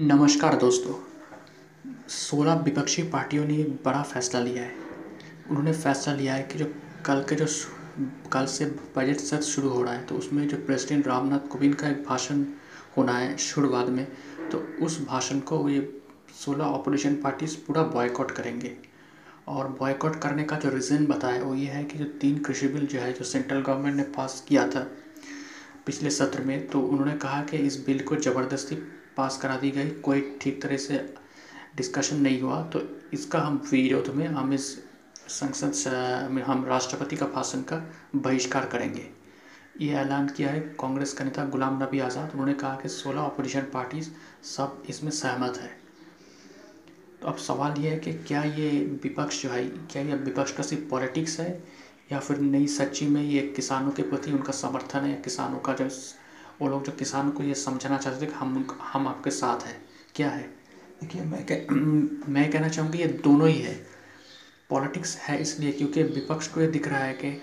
नमस्कार दोस्तों। सोलह विपक्षी पार्टियों ने बड़ा फैसला लिया है। उन्होंने फैसला लिया है कि जो कल के जो कल से बजट सत्र शुरू हो रहा है तो उसमें जो प्रेसिडेंट रामनाथ कोविंद का एक भाषण होना है शुरुआत में तो उस भाषण को ये सोलह ऑपोजिशन पार्टीज़ पूरा बॉयकॉट करेंगे। और बॉयकॉट करने का जो रीज़न बताया, वो ये है कि जो तीन कृषि बिल जो है, जो सेंट्रल गवर्नमेंट ने पास किया था पिछले सत्र में तो उन्होंने कहा कि इस बिल को ज़बरदस्ती पास करा दी गई। कोई ठीक तरह से डिस्कशन नहीं हुआ तो इसका हम विरोध में हम इस संसद में हम राष्ट्रपति का भाषण का बहिष्कार करेंगे। ये ऐलान किया है कांग्रेस का नेता गुलाम नबी आज़ाद। उन्होंने कहा कि 16 अपोजिशन पार्टीज़ सब इसमें सहमत है। तो अब सवाल ये है कि क्या ये विपक्ष जो है, क्या ये विपक्ष का सिर्फ़ पॉलिटिक्स है? या फिर नई सच्ची में ये किसानों के प्रति उनका समर्थन है, किसानों का जो वो लोग जो किसानों को ये समझना चाहते थे कि हम हम आपके साथ हैं। क्या है? देखिए, मैं कह, मैं कहना चाहूँगी ये दोनों ही है। पॉलिटिक्स है इसलिए क्योंकि विपक्ष को ये दिख रहा है कि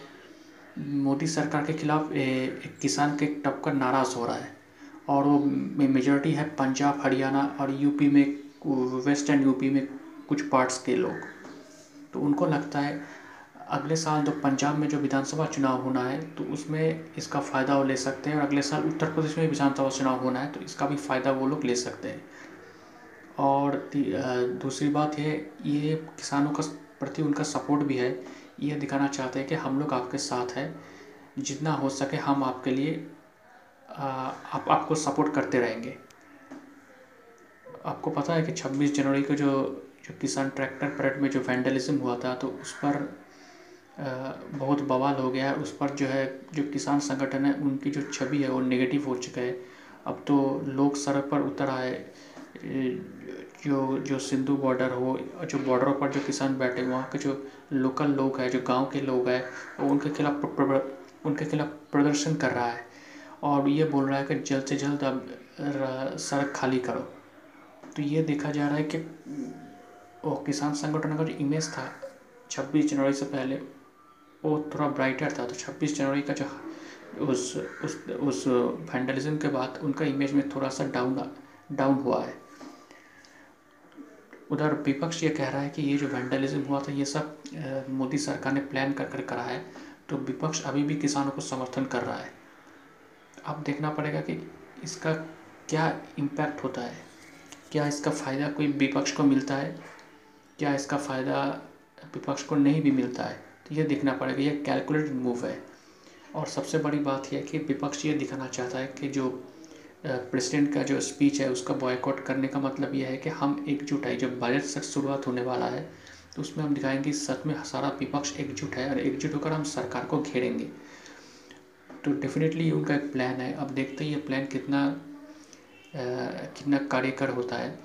मोदी सरकार के खिलाफ एक किसान के टपकर नाराज़ हो रहा है। और वो मेजोरिटी है पंजाब, हरियाणा और यूपी में वेस्टर्न यूपी में कुछ पार्ट्स के लोग। तो उनको लगता है अगले साल जो पंजाब में जो विधानसभा चुनाव होना है तो उसमें इसका फ़ायदा वो ले सकते हैं। और अगले साल उत्तर प्रदेश में विधानसभा चुनाव होना है तो इसका भी फ़ायदा वो लोग ले सकते हैं। और दूसरी बात है, ये किसानों का प्रति उनका सपोर्ट भी है। ये दिखाना चाहते हैं कि हम लोग आपके साथ हैं। जितना हो सके हम आपके लिए आप, आपको सपोर्ट करते रहेंगे। आपको पता है कि 26 जनवरी को जो जो किसान ट्रैक्टर परेड में जो वैंडलिज्म हुआ था तो उस पर बहुत बवाल हो गया है। उस पर जो है, जो किसान संगठन है, उनकी जो छवि है वो नेगेटिव हो चुका है। अब तो लोग सड़क पर उतर आए। जो जो सिंधु बॉर्डर हो, जो बॉर्डरों पर जो किसान बैठे, वहाँ के जो लोकल लोग हैं, जो गाँव के लोग हैं, वो उनके खिलाफ उनके खिलाफ प्रदर्शन कर रहा है। और ये बोल रहा है कि जल्द से जल्द अब सड़क खाली करो। तो ये देखा जा रहा है कि वो किसान संगठन का जो इमेज था, छब्बीस जनवरी से पहले वो थोड़ा ब्राइटर था तो छब्बीस जनवरी का जो उस उस उस वैंडलिज्म के बाद उनका इमेज में थोड़ा सा डाउन डाउन हुआ है। उधर विपक्ष ये कह रहा है कि ये जो वैंडलिज्म हुआ था, ये सब मोदी सरकार ने प्लान कर कर, करा है तो विपक्ष अभी भी किसानों को समर्थन कर रहा है। अब देखना पड़ेगा कि इसका क्या इम्पैक्ट होता है, क्या इसका फ़ायदा कोई विपक्ष को मिलता है, क्या इसका फ़ायदा विपक्ष को नहीं भी मिलता है। तो ये दिखना पड़ेगा ये कैलकुलेट मूव है। और सबसे बड़ी बात यह कि विपक्ष ये दिखाना चाहता है कि जो प्रेसिडेंट का जो स्पीच है उसका बॉयकॉट करने का मतलब यह है कि हम एकजुट है। जब बजट से शुरुआत होने वाला है तो उसमें हम दिखाएँगे सच में सारा विपक्ष एकजुट है और एकजुट होकर हम सरकार को घेरेंगे। तो डेफिनेटली उनका एक प्लान है। अब देखते हैं ये प्लान कितना आ, कितना कार्यकर होता है।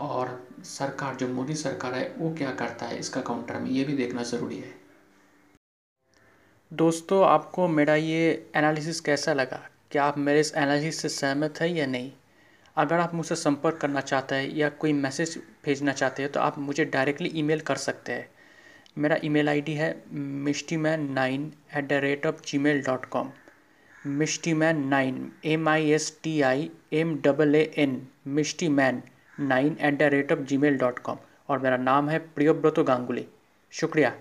और सरकार जो मोदी सरकार है वो क्या करता है इसका काउंटर में? ये भी देखना ज़रूरी है। दोस्तों, आपको मेरा ये एनालिसिस कैसा लगा? क्या आप मेरे इस एनालिसिस से सहमत है या नहीं? अगर आप मुझसे संपर्क करना चाहते हैं या कोई मैसेज भेजना चाहते हैं तो आप मुझे डायरेक्टली ईमेल कर सकते हैं। मेरा ईमेल आईडी है Mishti man nine at the rate of Gmail dot com Mishti man nine M I S T I M double A N Mishti man nine at the rate of Gmail dot com और मेरा नाम है प्रियोव्रतो गांगुली। शुक्रिया।